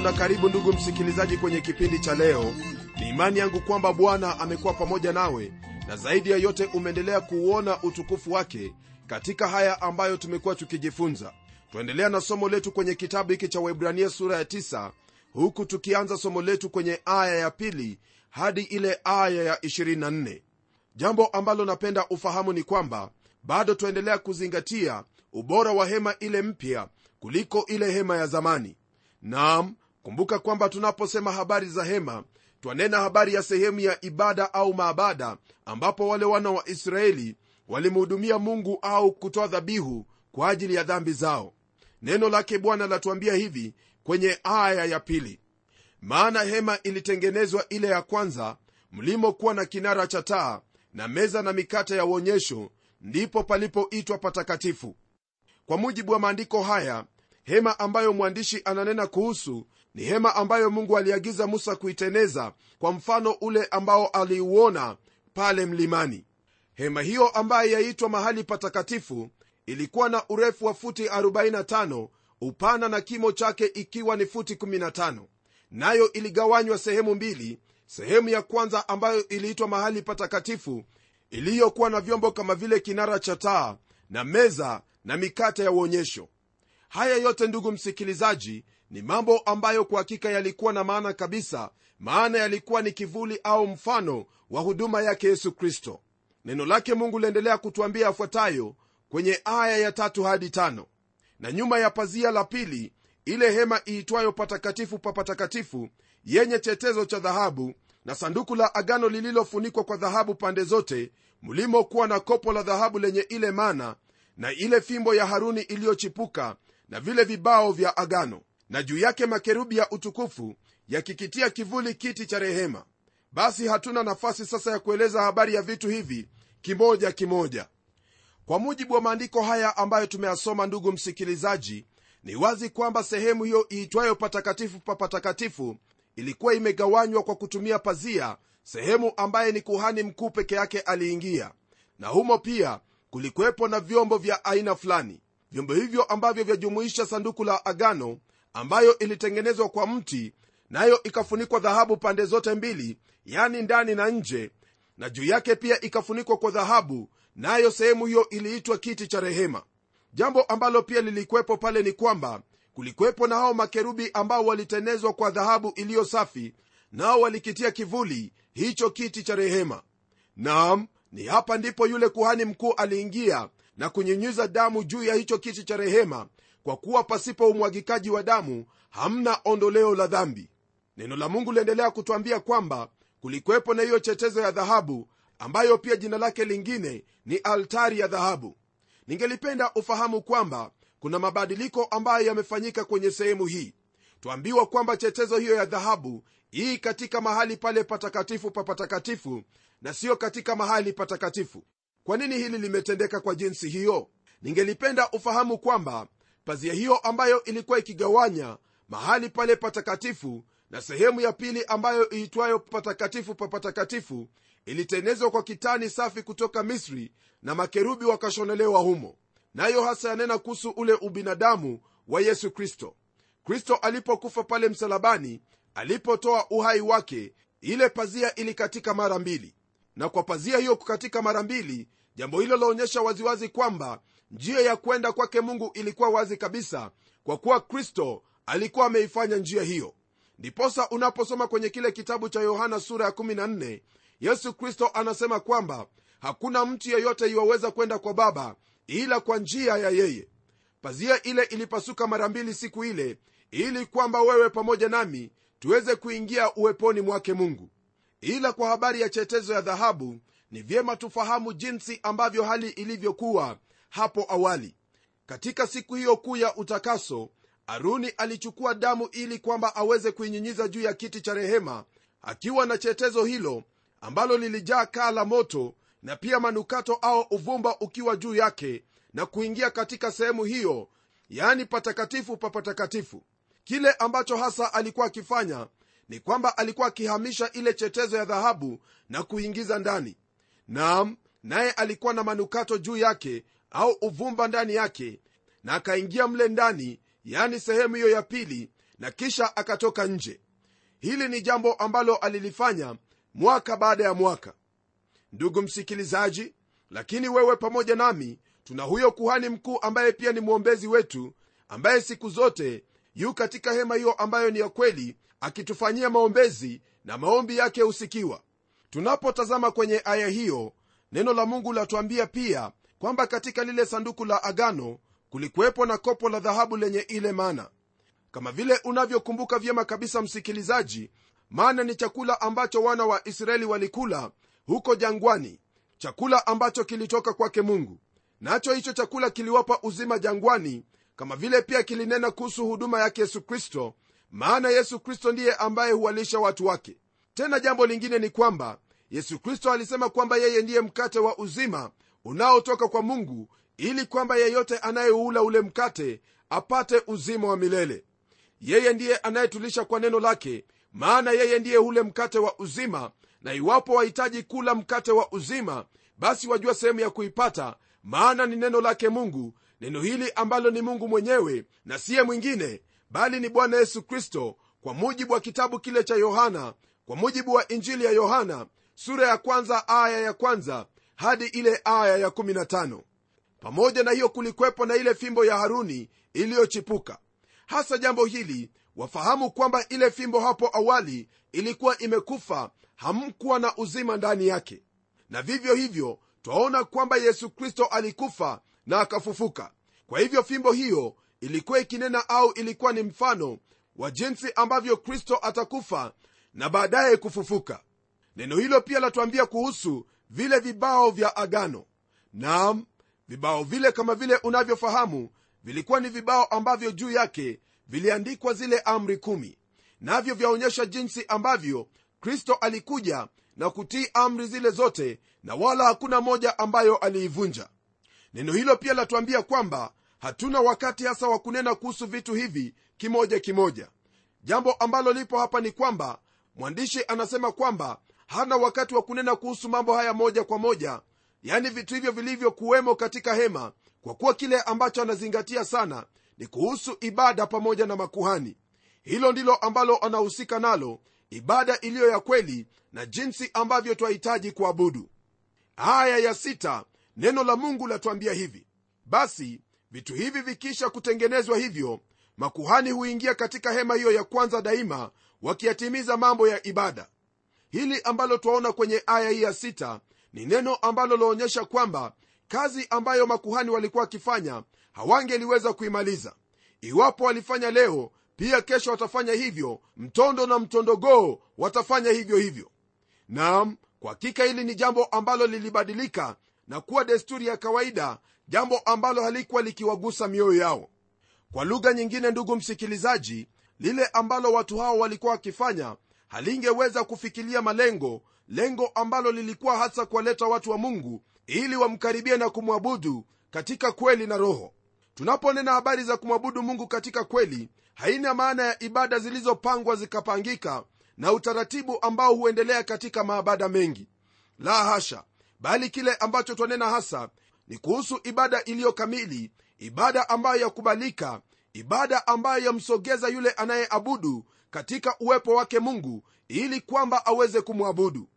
na karibu ndugu msikilizaji kwenye kipindi cha leo. Ni imani yangu kwamba bwana amekuwa pamoja nawe na zaidi ya yote umeendelea kuuona utukufu wake katika haya ambayo tumekuwa tukijifunza. Twaendelea na somo letu kwenye kitabu hiki cha waibrania sura ya 9 huku tukianza somo letu kwenye aya ya pili hadi ile aya ya 24 jambo ambalo napenda ufahamu ni kwamba bado twaendelea kuzingatia ubora wa hema ile mpya kuliko ile hema ya zamani. Naam kumbuka kwamba tunaposema habari za hema twanena habari ya sehemu ya ibada au maabada ambapo wale wana wa israeli walimhudumia mungu au kutoa dhabihu kwa ajili ya dhambi zao. Neno lake bwana latuambia hivi kwenye aya ya pili. Maana hema ilitengenezwa ile ya kwanza mlimokuwa na kinara cha taa na meza na mikate ya uonyesho ndipo palipoitwa patakatifu. Kwa mujibu wa maandiko haya hema ambayo mwandishi ananena kuhusu ni hema ambayo mungu aliagiza musa kuiteneza kwa mfano ule ambao aliuona pale mlimani. Hema hiyo ambayo yaitwa mahali patakatifu ilikuwa na urefu wa futi 45 upana na kimo chake ikiwa ni futi 15 nayo iligawanywa sehemu mbili sehemu ya kwanza ambayo iliitwa mahali patakatifu iliyokuwa na vyombo kama vile kinara cha taa na meza na mikate ya uonyesho. Haya yote ndugu msikilizaji ni mambo ambayo kwa hakika yalikuwa na maana kabisa maana yalikuwa ni kivuli au mfano wa huduma yake yesu kristo. Neno lake mungu liendelea kutuambia yafuatayo kwenye aya ya tatu hadi tano. Na nyuma ya pazia la pili ile hema iitwayo patakatifu pa patakatifu yenye chetezo cha dhahabu na sanduku la agano lililofunikwa kwa dhahabu pande zote mlimokuwa na kopo la dhahabu lenye ile mana na ile fimbo ya haruni iliyochipuka na vile vibao vya agano na juu yake makerubi ya utukufu yakikitia kivuli kiti cha rehema. Basi hatuna nafasi sasa ya kueleza habari ya vitu hivi kimoja kimoja. Kwa mujibu wa maandiko haya ambayo tumeyasoma ndugu msikilizaji ni wazi kwamba sehemu hiyo iitwayo patakatifu pa patakatifu ilikuwa imegawanywa kwa kutumia pazia sehemu ambaye ni kuhani mkuu peke yake aliingia. Na humo pia kulikuwepo na vyombo vya aina fulani. Vyombo hivyo ambavyo vyajumuisha sanduku la agano ambayo ilitengenezwa kwa mti nayo ikafunikwa dhahabu pande zote mbili yani ndani na nje na juu yake pia ikafunikwa kwa dhahabu nayo sehemu hiyo iliitwa kiti cha rehema. Jambo ambalo pia lilikuwepo pale ni kwamba kulikuwepo na hao makerubi ambao walitenezwa kwa dhahabu iliyo safi nao walikitia kivuli hicho kiti cha rehema. Naam ni hapa ndipo yule kuhani mkuu aliingia na kunyunyiza damu juu ya hicho kiti cha rehema kwa kuwa pasipo umwagikaji wa damu hamna ondoleo la dhambi. Neno la mungu liendelea kutwambia kwamba kulikuwepo na hiyo chetezo ya dhahabu ambayo pia jina lake lingine ni altari ya dhahabu. Ningelipenda ufahamu kwamba kuna mabadiliko ambayo yamefanyika kwenye sehemu hii. Twambiwa kwamba chetezo hiyo ya dhahabu hii katika mahali pale patakatifu pa patakatifu na siyo katika mahali patakatifu. Kwa nini hili limetendeka kwa jinsi hiyo? Ningelipenda ufahamu kwamba pazia hiyo ambayo ilikuwa ikigawanya mahali pale patakatifu na sehemu ya pili ambayo iitwayo patakatifu pa patakatifu ilitenezwa kwa kitani safi kutoka misri na makerubi wakashonelewa humo. Nayo hasa yanena kuhusu ule ubinadamu wa yesu kristo. Kristo alipokufa pale msalabani alipotoa uhai wake ile pazia ilikatika mara mbili. Na kwa pazia hiyo kukatika mara mbili jambo hilo laonyesha waziwazi kwamba njia ya kwenda kwake mungu ilikuwa wazi kabisa kwa kuwa kristo alikuwa ameifanya njia hiyo. Ndiposa unaposoma kwenye kile kitabu cha yohana sura ya 14 yesu kristo anasema kwamba hakuna mtu yeyote iwaweza kwenda kwa baba ila kwa njia ya yeye. Pazia ile ilipasuka mara mbili siku ile ili kwamba wewe pamoja nami tuweze kuingia uweponi mwake mungu. Ila kwa habari ya chetezo ya dhahabu ni vyema tufahamu jinsi ambavyo hali ilivyokuwa hapo awali. Katika siku hiyo kuu ya utakaso aruni alichukua damu ili kwamba aweze kuinyinyiza juu ya kiti cha rehema akiwa na chetezo hilo ambalo lilijaa kaa la moto na pia manukato au uvumba ukiwa juu yake na kuingia katika sehemu hiyo yaani patakatifu pa patakatifu. Kile ambacho hasa alikuwa akifanya ni kwamba alikuwa akihamisha ile chetezo ya dhahabu na kuingiza ndani. Naam naye alikuwa na manukato juu yake au uvumba ndani yake na akaingia mle ndani yani sehemu hiyo ya pili na kisha akatoka nje. Hili ni jambo ambalo alilifanya mwaka baada ya mwaka. Ndugu msikilizaji lakini wewe pamoja nami tuna huyo kuhani mkuu ambaye pia ni mwombezi wetu ambaye siku zote yu katika hema hiyo ambayo ni ya kweli akitufanyia maombezi na maombi yake husikiwa tunapotazama kwenye aya hiyo neno la mungu latuambia pia kwamba katika lile sanduku la agano kulikuwepo na kopo la dhahabu lenye ile mana kama vile unavyokumbuka vyema kabisa msikilizaji mana ni chakula ambacho wana wa israeli walikula huko jangwani chakula ambacho kilitoka kwake mungu. Nacho hicho chakula kiliwapa uzima jangwani kama vile pia kilinena kuhusu huduma yake yesu kristo maana yesu kristo ndiye ambaye huwalisha watu wake. Tena jambo lingine ni kwamba yesu kristo alisema kwamba yeye ndiye mkate wa uzima unaotoka kwa mungu ili kwamba yeyote anayeula ule mkate apate uzima wa milele. Yeye ndiye anayetulisha kwa neno lake maana yeye ndiye ule mkate wa uzima na iwapo wahitaji kula mkate wa uzima basi wajua sehemu ya kuipata maana ni neno lake mungu. Neno hili ambalo ni mungu mwenyewe na siye mwingine bali ni bwana yesu kristo kwa mujibu wa kitabu kile cha yohana kwa mujibu wa injili ya yohana sura ya kwanza aya ya kwanza hadi ile aya ya 15 pamoja na hiyo kulikwepo na ile fimbo ya haruni iliyochipuka. Hasa jambo hili wafahamu kwamba ile fimbo hapo awali ilikuwa imekufa hamkuwa na uzima ndani yake. Na vivyo hivyo twaona kwamba yesu kristo alikufa na akafufuka. Kwa hivyo fimbo hiyo ilikuwa ikinena au ilikuwa ni mfano wa jinsi ambavyo kristo atakufa na baadaye kufufuka. Neno hilo pia latuambia kuhusu vile vibao vya agano. Naam vibao vile kama vile unavyofahamu vilikuwa ni vibao ambavyo juu yake viliandikwa zile amri kumi. Navyo vyaonyesha jinsi ambavyo kristo alikuja na kutii amri zile zote na wala hakuna moja ambayo aliivunja. Neno hilo pia latuambia kwamba hatuna wakati hasa wa kunena kuhusu vitu hivi kimoja kimoja. Jambo ambalo lipo hapa ni kwamba mwandishi anasema kwamba hana wakati wa kunena kuhusu mambo haya moja kwa moja yani vitu hivyo vilivyokuwemo katika hema kwa kuwa kile ambacho anazingatia sana ni kuhusu ibada pamoja na makuhani. Hilo ndilo ambalo anahusika nalo ibada iliyo ya kweli na jinsi ambavyo twahitaji kuabudu. Aya ya sita neno la mungu latuambia hivi. Basi vitu hivi vikisha kutengenezwa hivyo makuhani huingia katika hema hiyo ya kwanza daima wakiyatimiza mambo ya ibada hili ambalo twaona kwenye aya hii ya sita ni neno ambalo laonyesha kwamba kazi ambayo makuhani walikuwa wakifanya hawangeliweza kuimaliza. Iwapo walifanya leo pia kesho watafanya hivyo mtondo na mtondogoo watafanya hivyo hivyo. Nam kwa hakika hili ni jambo ambalo lilibadilika na kuwa desturi ya kawaida jambo ambalo halikuwa likiwagusa mioyo yao. Kwa lugha nyingine ndugu msikilizaji lile ambalo watu hao walikuwa wakifanya halingeweza kufikilia malengo lengo ambalo lilikuwa hasa kuwaleta watu wa mungu ili wamkaribie na kumwabudu katika kweli na roho. Tunaponena habari za kumwabudu mungu katika kweli haina maana ya ibada zilizopangwa zikapangika na utaratibu ambao huendelea katika maabada mengi. La hasha bali kile ambacho twanena hasa ni kuhusu ibada iliyo kamili ibada ambayo yakubalika ibada ambayo yamsogeza yule anayeabudu katika uwepo wake mungu ili kwamba aweze kumwabudu.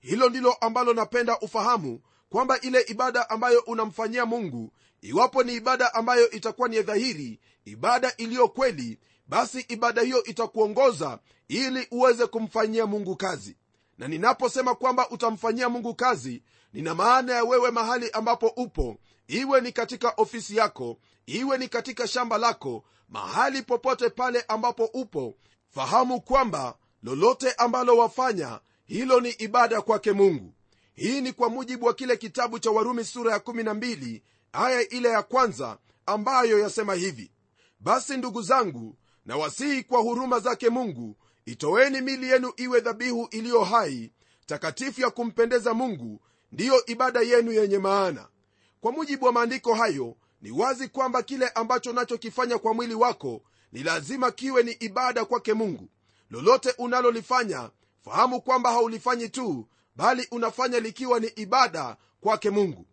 Hilo ndilo ambalo napenda ufahamu kwamba ile ibada ambayo unamfanyia mungu iwapo ni ibada ambayo itakuwa ni dhahiri ibada iliyo kweli basi ibada hiyo itakuongoza ili uweze kumfanyia mungu kazi. Na ninaposema kwamba utamfanyia mungu kazi nina maana ya wewe mahali ambapo upo iwe ni katika ofisi yako iwe ni katika shamba lako mahali popote pale ambapo upo fahamu kwamba lolote ambalo wafanya hilo ni ibada kwake mungu. Hii ni kwa mujibu wa kile kitabu cha warumi sura ya 12 aya ile ya kwanza ambayo yasema hivi. Basi ndugu zangu na wasihi kwa huruma zake mungu itoweni mili yenu iwe dhabihu iliyo hai takatifu ya kumpendeza mungu ndiyo ibada yenu yenye maana. Kwa mujibu wa maandiko hayo ni wazi kwamba kile ambacho unachokifanya kwa mwili wako ni lazima kiwe ni ibada kwake mungu. Lolote unalolifanya fahamu kwamba haulifanyi tu bali unafanya likiwa ni ibada kwake mungu.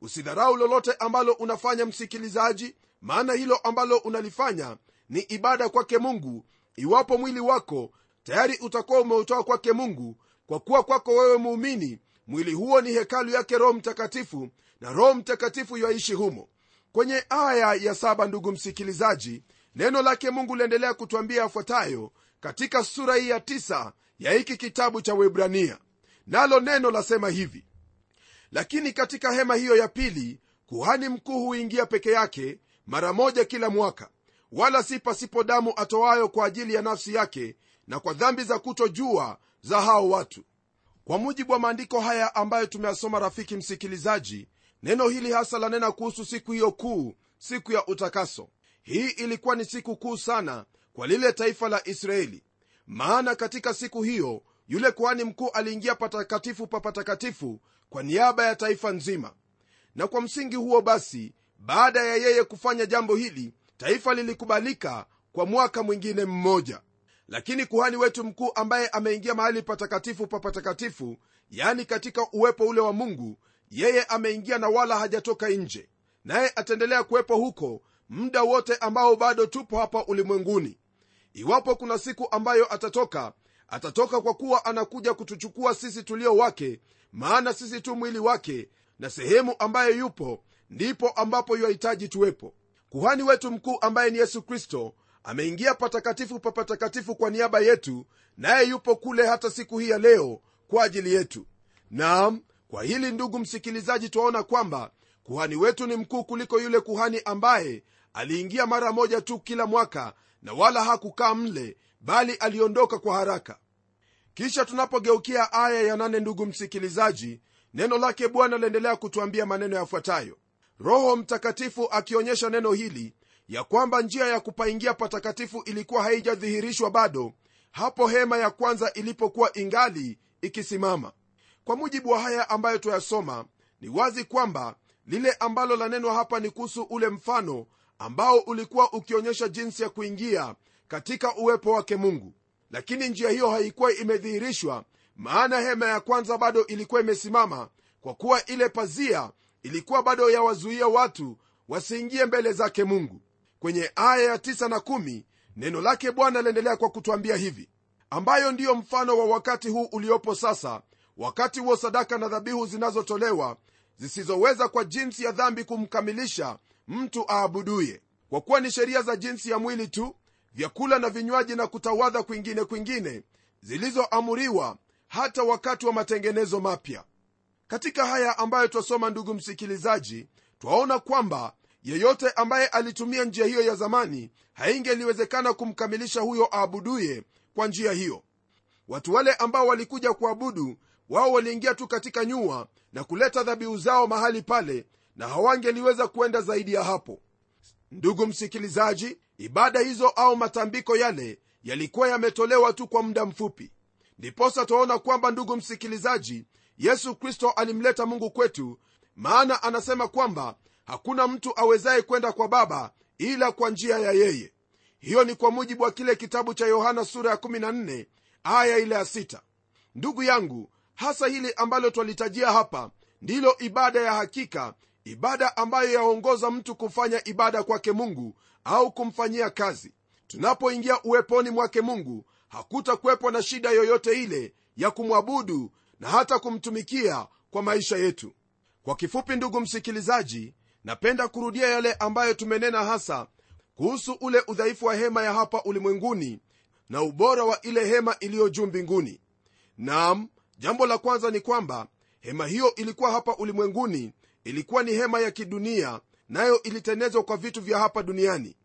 Usidharau lolote ambalo unafanya msikilizaji maana hilo ambalo unalifanya ni ibada kwake mungu. Iwapo mwili wako tayari utakuwa umeutoa kwake mungu kwa kuwa kwako wewe muumini mwili huo ni hekalu yake roho mtakatifu na roho mtakatifu yaishi humo. Kwenye aya ya saba ndugu msikilizaji neno lake mungu liendelea kutwambia yafuatayo katika sura hii ya tisa ya hiki kitabu cha webrania nalo neno lasema hivi lakini katika hema hiyo ya pili kuhani mkuu huingia peke yake mara moja kila mwaka. Wala si pasipo damu atoayo kwa ajili ya nafsi yake na kwa dhambi za kutojua za hao watu. Kwa mujibu wa maandiko haya ambayo tumeyasoma rafiki msikilizaji neno hili hasa lanena kuhusu siku hiyo kuu siku ya utakaso hii ilikuwa ni siku kuu sana kwa lile taifa la israeli. Maana katika siku hiyo yule kuhani mkuu aliingia patakatifu pa patakatifu kwa niaba ya taifa nzima. Na kwa msingi huo basi baada ya yeye kufanya jambo hili taifa lilikubalika kwa mwaka mwingine mmoja. Lakini kuhani wetu mkuu ambaye ameingia mahali patakatifu pa patakatifu yani katika uwepo ule wa mungu yeye ameingia na wala hajatoka nje. Naye ataendelea kuwepo huko muda wote ambao bado tupo hapa ulimwenguni. Iwapo kuna siku ambayo atatoka atatoka kwa kuwa anakuja kutuchukua sisi tulio wake maana sisi tu mwili wake na sehemu ambayo yupo ndipo ambapo yuahitaji tuwepo. Kuhani wetu mkuu ambaye ni yesu kristo ameingia patakatifu pa patakatifu kwa niaba yetu naye yupo kule hata siku hii ya leo kwa ajili yetu. Naam kwa hili ndugu msikilizaji twaona kwamba kuhani wetu ni mkuu kuliko yule kuhani ambaye aliingia mara moja tu kila mwaka na wala hakukaa mle bali aliondoka kwa haraka. Kisha tunapogeukia aya ya nane ndugu msikilizaji neno lake bwana laendelea kutwambia maneno yafuatayo. Roho mtakatifu akionyesha neno hili ya kwamba njia ya kupaingia patakatifu ilikuwa haijadhihirishwa bado hapo hema ya kwanza ilipokuwa ingali ikisimama. Kwa mujibu wa haya ambayo tuyasoma ni wazi kwamba lile ambalo lanenwa hapa ni kuhusu ule mfano ambao ulikuwa ukionyesha jinsi ya kuingia katika uwepo wake mungu. Lakini njia hiyo haikuwa imedhihirishwa maana hema ya kwanza bado ilikuwa imesimama kwa kuwa ile pazia ilikuwa bado yawazuia watu wasiingie mbele zake mungu. Kwenye aya ya tisa na 1 neno lake bwana liendelea kwa kutwambia hivi ambayo ndiyo mfano wa wakati huu uliopo sasa wakati huo sadaka na dhabihu zinazotolewa zisizoweza kwa jinsi ya dhambi kumkamilisha mtu aabuduye. Kwa kuwa ni sheria za jinsi ya mwili tu vyakula na vinywaji na kutawadha kwingine kwingine zilizoamuriwa hata wakati wa matengenezo mapya. Katika haya ambayo twasoma ndugu msikilizaji twaona kwamba yeyote ambaye alitumia njia hiyo ya zamani haingeliwezekana kumkamilisha huyo aabuduye kwa njia hiyo. Watu wale ambao walikuja kuabudu wao waliingia tu katika nyua na kuleta dhabihu zao mahali pale na hawangeliweza kuenda zaidi ya hapo. Ndugu msikilizaji ibada hizo au matambiko yale yalikuwa yametolewa tu kwa muda mfupi. Ndiposa twaona kwamba ndugu msikilizaji yesu kristo alimleta mungu kwetu maana anasema kwamba hakuna mtu awezaye kwenda kwa baba ila kwa njia ya yeye. Hiyo ni kwa mujibu wa kile kitabu cha yohana sura ya 14 aya ile ya 6 ndugu yangu hasa hili ambalo twalitajia hapa ndilo ibada ya hakika ibada ambayo yaongoza mtu kufanya ibada kwake mungu au kumfanyia kazi. Tunapoingia uweponi mwake mungu hakutakuwepo na shida yoyote ile ya kumwabudu na hata kumtumikia kwa maisha yetu. Kwa kifupi ndugu msikilizaji napenda kurudia yale ambayo tumenena hasa kuhusu ule udhaifu wa hema ya hapa ulimwenguni na ubora wa ile hema iliyo juu mbinguni. Nam jambo la kwanza ni kwamba hema hiyo ilikuwa hapa ulimwenguni ilikuwa ni hema ya kidunia nayo ilitenezwa kwa vitu vya hapa duniani.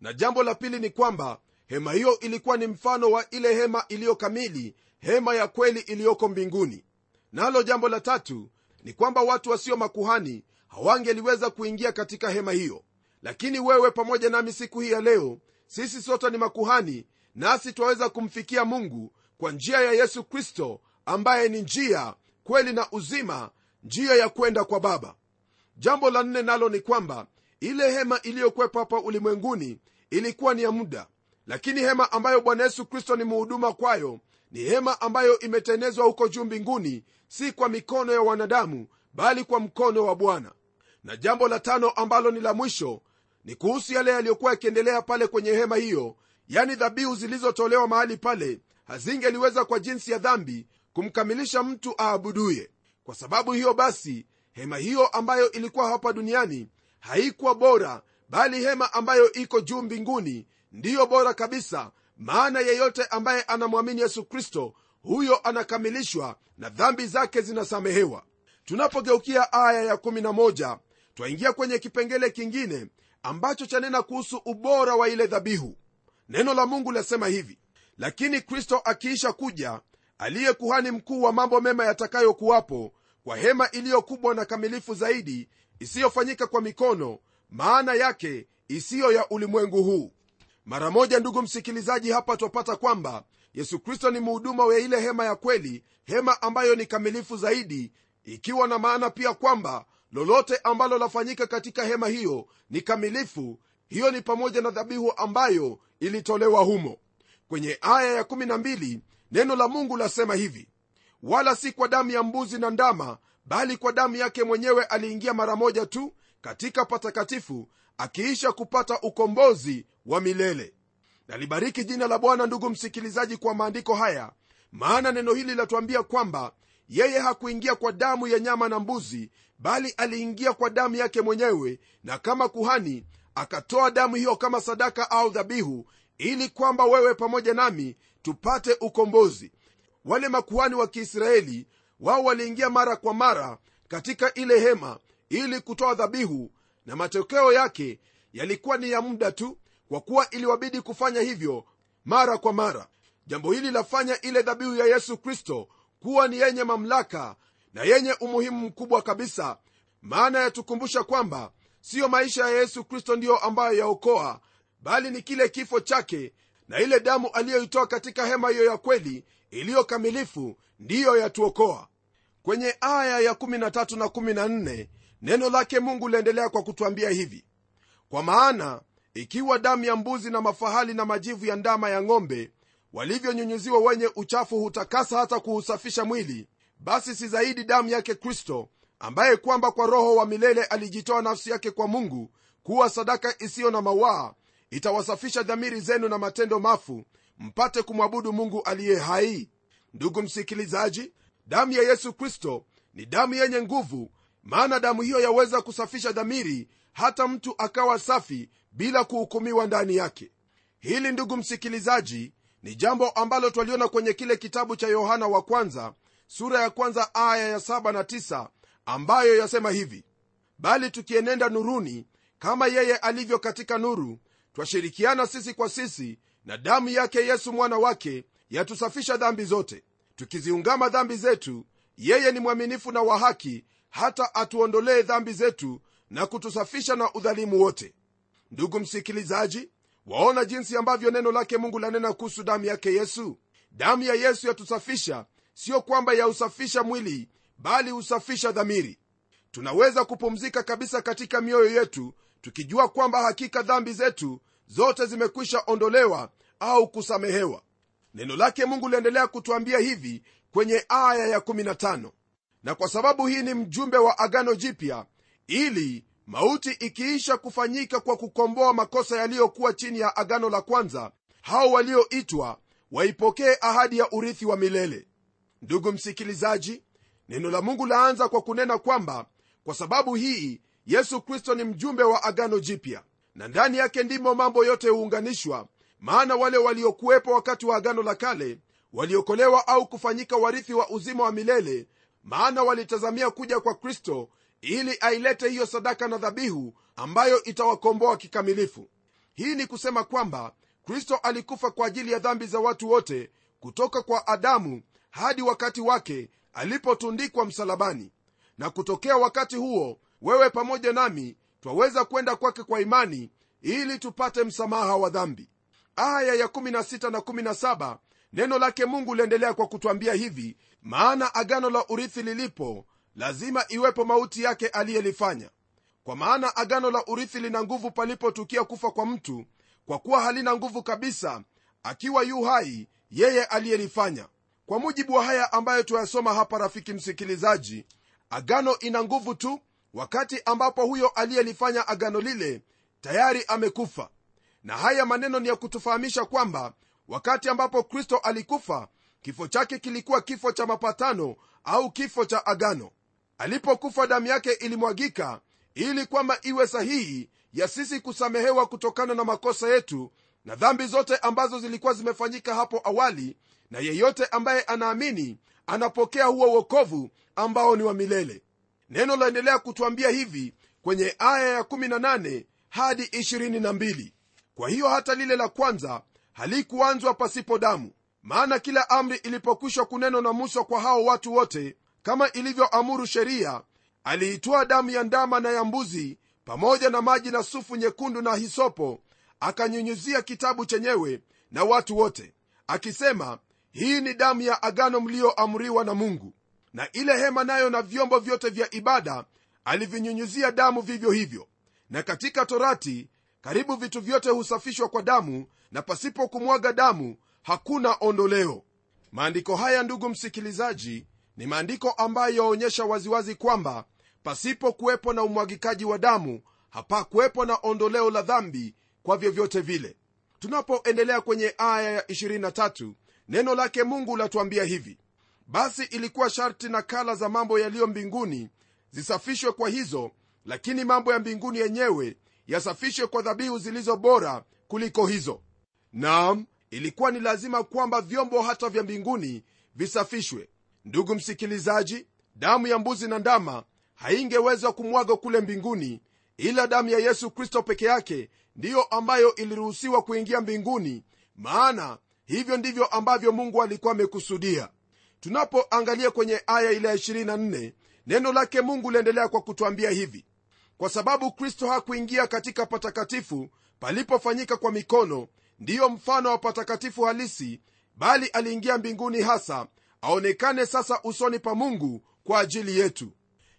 Na jambo la pili ni kwamba hema hiyo ilikuwa ni mfano wa ile hema iliyo kamili hema ya kweli iliyoko mbinguni. Nalo jambo la tatu ni kwamba watu wasio makuhani hawangeliweza kuingia katika hema hiyo. Lakini wewe pamoja nami siku hii ya leo sisi sote ni makuhani nasi twaweza kumfikia mungu kwa njia ya yesu kristo ambaye ni njia kweli na uzima njia ya kwenda kwa baba jambo la nne nalo ni kwamba ile hema iliyokwepa hapa ulimwenguni ilikuwa ni ya muda. Lakini hema ambayo bwana yesu kristo ni muhuduma kwayo ni hema ambayo imetenezwa huko juu mbinguni si kwa mikono ya wanadamu bali kwa mkono wa bwana. Na jambo la tano ambalo ni la mwisho ni kuhusu yale yaliyokuwa yakiendelea pale kwenye hema hiyo yani dhabihu zilizotolewa mahali pale hazingeliweza kwa jinsi ya dhambi kumkamilisha mtu aabuduye. Kwa sababu hiyo basi hema hiyo ambayo ilikuwa hapa duniani haikuwa bora bali hema ambayo iko juu mbinguni ndiyo bora kabisa. Maana yeyote ambaye anamwamini yesu kristo huyo anakamilishwa na dhambi zake zinasamehewa. Tunapogeukia aya ya11 twaingia kwenye kipengele kingine ambacho chanena kuhusu ubora wa ile dhabihu. Neno la mungu lasema hivi lakini kristo akiisha kuja aliye kuhani mkuu wa mambo mema yatakayokuwapo kwa hema iliyo kubwa na kamilifu zaidi isiyofanyika kwa mikono maana yake isiyo ya ulimwengu huu. Mara moja ndugu msikilizaji hapa twapata kwamba yesu kristo ni muhuduma wa ile hema ya kweli hema ambayo ni kamilifu zaidi ikiwa na maana pia kwamba lolote ambalo lafanyika katika hema hiyo ni kamilifu. Hiyo ni pamoja na dhabihu ambayo ilitolewa humo. Kwenye aya ya12 neno la mungu lasema hivi wala si kwa damu ya mbuzi na ndama bali kwa damu yake mwenyewe aliingia mara moja tu katika patakatifu akiisha kupata ukombozi wa milele. Nalibariki jina la bwana ndugu msikilizaji kwa maandiko haya. Maana neno hili latuambia kwamba yeye hakuingia kwa damu ya nyama na mbuzi bali aliingia kwa damu yake mwenyewe na kama kuhani akatoa damu hiyo kama sadaka au dhabihu ili kwamba wewe pamoja nami tupate ukombozi wale makuhani wa kiisraeli wao waliingia mara kwa mara katika ile hema ili kutoa dhabihu na matokeo yake yalikuwa ni ya muda tu kwa kuwa iliwabidi kufanya hivyo mara kwa mara. Jambo hili lafanya ile dhabihu ya yesu kristo kuwa ni yenye mamlaka na yenye umuhimu mkubwa kabisa maana yatukumbusha kwamba siyo maisha ya yesu kristo ndiyo ambayo yaokoa bali ni kile kifo chake na ile damu aliyoitoa katika hema hiyo ya kweli iliyo kamilifu ndiyo yatuokoa. Kwenye aya ya 13 na 14 neno lake mungu liendelea kwa kutwambia hivi. Kwa maana ikiwa damu ya mbuzi na mafahali na majivu ya ndama ya ng'ombe walivyonyunyuziwa wenye uchafu hutakasa hata kuusafisha mwili basi si zaidi damu yake kristo ambaye kwamba kwa roho wa milele alijitoa nafsi yake kwa mungu kuwa sadaka isiyo na mawaa itawasafisha dhamiri zenu na matendo mafu mpate kumwabudu mungu aliye hai? Ndugu msikilizaji damu ya yesu kristo ni damu yenye nguvu maana damu hiyo yaweza kusafisha dhamiri hata mtu akawa safi bila kuhukumiwa ndani yake. Hili ndugu msikilizaji ni jambo ambalo twaliona kwenye kile kitabu cha yohana wa kwanza sura ya kwanza aya ya 7 na 9 ambayo yasema hivi bali tukienenda nuruni kama yeye alivyo katika nuru twashirikiana sisi kwa sisi na damu yake yesu mwana wake yatusafisha dhambi zote. Tukiziungama dhambi zetu yeye ni mwaminifu na wa haki hata atuondolee dhambi zetu na kutusafisha na udhalimu wote. Ndugu msikilizaji waona jinsi ambavyo neno lake mungu lanena kuhusu damu yake yesu? Damu ya yesu yatusafisha siyo kwamba yausafisha mwili bali husafisha dhamiri. Tunaweza kupumzika kabisa katika mioyo yetu tukijua kwamba hakika dhambi zetu zote zimekwisha ondolewa au kusamehewa. Neno lake mungu liendelea kutwambia hivi kwenye aya ya15 na kwa sababu hii ni mjumbe wa agano jipya ili mauti ikiisha kufanyika kwa kukomboa makosa yaliyokuwa chini ya agano la kwanza hao walioitwa waipokee ahadi ya urithi wa milele. Ndugu msikilizaji neno la mungu laanza kwa kunena kwamba kwa sababu hii yesu kristo ni mjumbe wa agano jipya na ndani yake ndimo mambo yote huunganishwa maana wale waliokuwepo wakati wa agano la kale waliokolewa au kufanyika warithi wa uzima wa milele maana walitazamia kuja kwa kristo ili ailete hiyo sadaka na dhabihu ambayo itawakomboa kikamilifu. Hii ni kusema kwamba kristo alikufa kwa ajili ya dhambi za watu wote kutoka kwa adamu hadi wakati wake alipotundikwa msalabani. Na kutokea wakati huo wewe pamoja nami twaweza kwenda kwake kwa imani ili tupate msamaha wa dhambi. Aya ya 16 na 17 neno lake mungu liendelea kwa kutwambia hivi maana agano la urithi lilipo lazima iwepo mauti yake aliyelifanya. Kwa maana agano la urithi lina nguvu palipotukia kufa kwa mtu kwa kuwa halina nguvu kabisa akiwa yu hai yeye aliyelifanya. Kwa mujibu wa haya ambayo tuyasoma hapa rafiki msikilizaji agano ina nguvu tu wakati ambapo huyo aliyelifanya agano lile tayari amekufa. Na haya maneno ni ya kutufahamisha kwamba wakati ambapo kristo alikufa kifo chake kilikuwa kifo cha mapatano au kifo cha agano. Alipokufa damu yake ilimwagika ili kwamba iwe sahihi ya sisi kusamehewa kutokana na makosa yetu na dhambi zote ambazo zilikuwa zimefanyika hapo awali na yeyote ambaye anaamini anapokea huo uokovu ambao ni wa milele neno laendelea kutwambia hivi kwenye aya ya 18 hadi 22 kwa hiyo hata lile la kwanza halikuanzwa pasipo damu. Maana kila amri ilipokwisha kunenwa na musa kwa hao watu wote kama ilivyoamuru sheria aliitoa damu ya ndama na ya mbuzi pamoja na maji na sufu nyekundu na hisopo akanyunyuzia kitabu chenyewe na watu wote akisema hii ni damu ya agano mliyoamriwa na mungu na ile hema nayo na vyombo vyote vya ibada alivinyunyuzia damu vivyo hivyo. Na katika torati karibu vitu vyote husafishwa kwa damu na pasipo kumwaga damu hakuna ondoleo. Maandiko haya ndugu msikilizaji ni maandiko ambayo yaonyesha waziwazi kwamba pasipo kuwepo na umwagikaji wa damu hapakuwepo na ondoleo la dhambi kwa vyovyote vile. Tunapoendelea kwenye aya ya 23 neno lake mungu latuambia hivi basi ilikuwa sharti nakala za mambo yaliyo mbinguni zisafishwe kwa hizo lakini mambo ya mbinguni yenyewe yasafishwe kwa dhabihu zilizo bora kuliko hizo. Naam ilikuwa ni lazima kwamba vyombo hata vya mbinguni visafishwe. Ndugu msikilizaji damu ya mbuzi na ndama haingeweza kumwagwa kule mbinguni ila damu ya yesu kristo peke yake ndiyo ambayo iliruhusiwa kuingia mbinguni maana hivyo ndivyo ambavyo mungu alikuwa amekusudia tunapoangalia kwenye aya ile ya 24 neno lake mungu liendelea kwa kutwambia hivi. Kwa sababu kristo hakuingia katika patakatifu palipofanyika kwa mikono ndiyo mfano wa patakatifu halisi bali aliingia mbinguni hasa aonekane sasa usoni pa mungu kwa ajili yetu.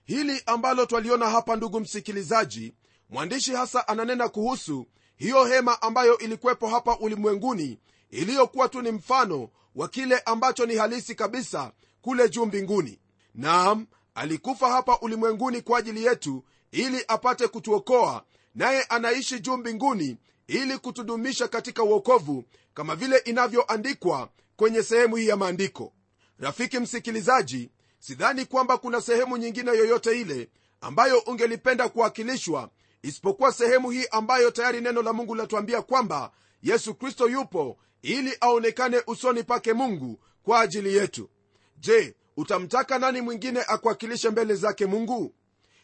Hili ambalo twaliona hapa ndugu msikilizaji mwandishi hasa ananena kuhusu hiyo hema ambayo ilikuwepo hapa ulimwenguni iliyokuwa tu ni mfano wa kile ambacho ni halisi kabisa kule juu mbinguni. Naam alikufa hapa ulimwenguni kwa ajili yetu ili apate kutuokoa naye anaishi juu mbinguni ili kutudumisha katika uokovu kama vile inavyoandikwa kwenye sehemu hii ya maandiko. Rafiki msikilizaji sidhani kwamba kuna sehemu nyingine yoyote ile ambayo ungelipenda kuwakilishwa isipokuwa sehemu hii ambayo tayari neno la mungu latuambia kwamba yesu kristo yupo ili aonekane usoni pake mungu kwa ajili yetu. Je utamtaka nani mwingine akuwakilishe mbele zake mungu?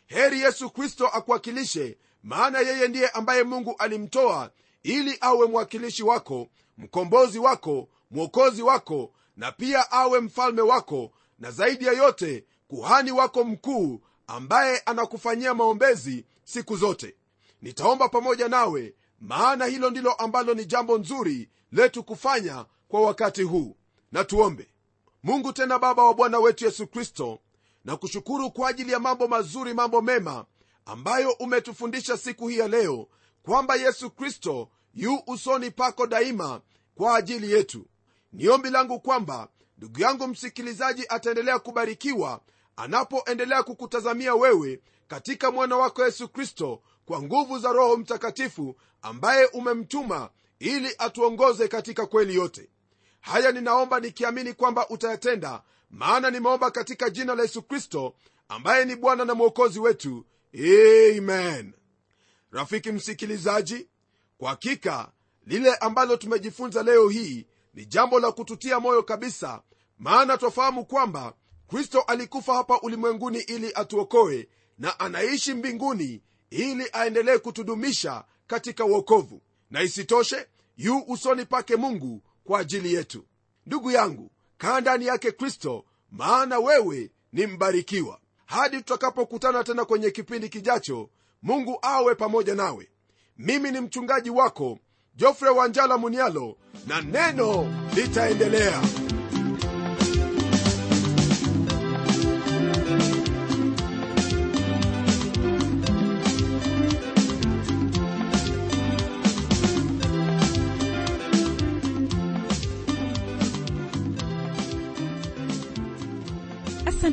Heri yesu kristo akuwakilishe maana yeye ndiye ambaye mungu alimtoa ili awe mwakilishi wako mkombozi wako mwokozi wako na pia awe mfalme wako na zaidi ya yote kuhani wako mkuu ambaye anakufanyia maombezi siku zote. Nitaomba pamoja nawe maana hilo ndilo ambalo ni jambo nzuri letu kufanya kwa wakati huu. Na tuombe. Mungu tena baba wa bwana wetu yesu kristo na kushukuru kwa ajili ya mambo mazuri mambo mema ambayo umetufundisha siku hii ya leo kwamba yesu kristo yu usoni pako daima kwa ajili yetu. Ni ombi langu kwamba ndugu yangu msikilizaji ataendelea kubarikiwa anapoendelea kukutazamia wewe katika mwana wako yesu kristo kwa nguvu za roho mtakatifu ambaye umemtuma ili atuongoze katika kweli yote. Haya ninaomba nikiamini kwamba utayatenda maana nimeomba katika jina la yesu kristo ambaye ni bwana na mwokozi wetu. Amen. Rafiki msikilizaji kwa hakika lile ambalo tumejifunza leo hii ni jambo la kututia moyo kabisa maana twafahamu kwamba kristo alikufa hapa ulimwenguni ili atuokoe na anaishi mbinguni ili aendelee kutudumisha katika uokovu na isitoshe yu usoni pake mungu kwa ajili yetu. Ndugu yangu kaa ndani yake kristo maana wewe ni mbarikiwa. Hadi tutakapokutana tena kwenye kipindi kijacho mungu awe pamoja nawe. Mimi ni mchungaji wako jofre wanjala munialo na neno litaendelea